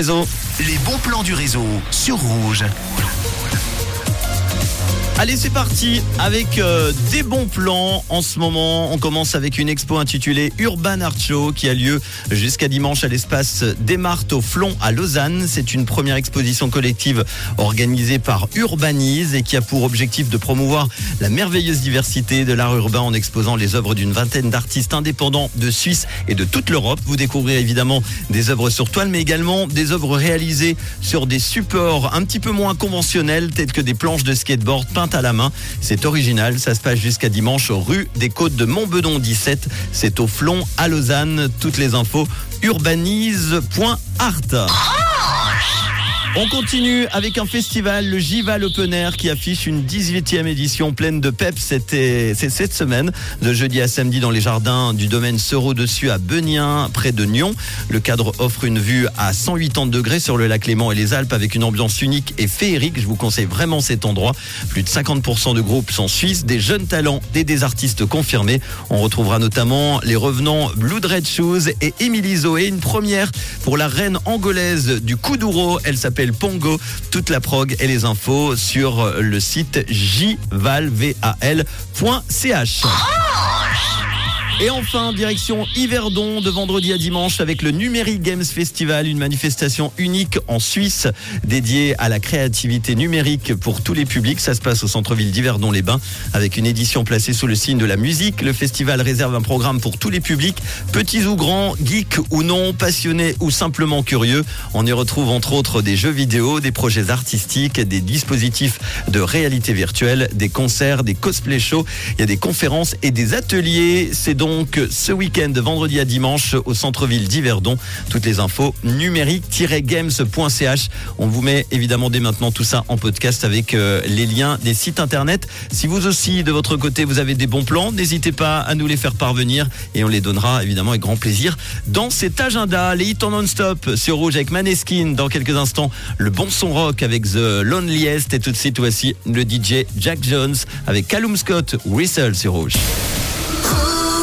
Les bons plans du réseau sur Rouge. Allez, c'est parti avec euh, des bons plans. En ce moment, on commence avec une expo intitulée Urban Art Show qui a lieu jusqu'à dimanche à l'espace des Martes au Flon à Lausanne. C'est une première exposition collective organisée par Urbanise et qui a pour objectif de promouvoir la merveilleuse diversité de l'art urbain en exposant les œuvres d'une vingtaine d'artistes indépendants de Suisse et de toute l'Europe. Vous découvrirez évidemment des œuvres sur toile, mais également des œuvres réalisées sur des supports un petit peu moins conventionnels, tels que des planches de skateboard peintes à la main. C'est original, ça se passe jusqu'à dimanche rue des Côtes de Montbedon 17. C'est au Flon à Lausanne. Toutes les infos urbanise.art. On continue avec un festival, le Gival Open Air, qui affiche une 18e édition pleine de peps. C'était cette semaine, de jeudi à samedi, dans les jardins du domaine Sereau dessus à Benien, près de Nyon. Le cadre offre une vue à 180 degrés sur le lac Léman et les Alpes, avec une ambiance unique et féerique. Je vous conseille vraiment cet endroit. Plus de 50% de groupes sont suisses, des jeunes talents et des artistes confirmés. On retrouvera notamment les revenants Blue Red Shoes et Emily Zoé, une première pour la reine angolaise du Kuduro. Elle s'appelle Pongo. Toute la prog et les infos sur le site jvalval.ch. Et enfin, direction Yverdon de vendredi à dimanche avec le Numérique Games Festival, une manifestation unique en Suisse dédiée à la créativité numérique pour tous les publics. Ça se passe au centre-ville d'Yverdon-les-Bains avec une édition placée sous le signe de la musique. Le festival réserve un programme pour tous les publics, petits ou grands, geeks ou non, passionnés ou simplement curieux. On y retrouve entre autres des jeux vidéo, des projets artistiques, des dispositifs de réalité virtuelle, des concerts, des cosplay shows. Il y a des conférences et des ateliers. C'est donc donc ce week-end, vendredi à dimanche, au centre-ville d'Yverdon. Toutes les infos numérique-games.ch. On vous met évidemment dès maintenant tout ça en podcast avec euh, les liens des sites internet. Si vous aussi, de votre côté, vous avez des bons plans, n'hésitez pas à nous les faire parvenir et on les donnera évidemment avec grand plaisir dans cet agenda. Les hits en non-stop sur Rouge avec Maneskin. Dans quelques instants, le bon son rock avec The Loneliest et tout de suite voici le DJ Jack Jones avec Callum Scott, Whistle sur Rouge.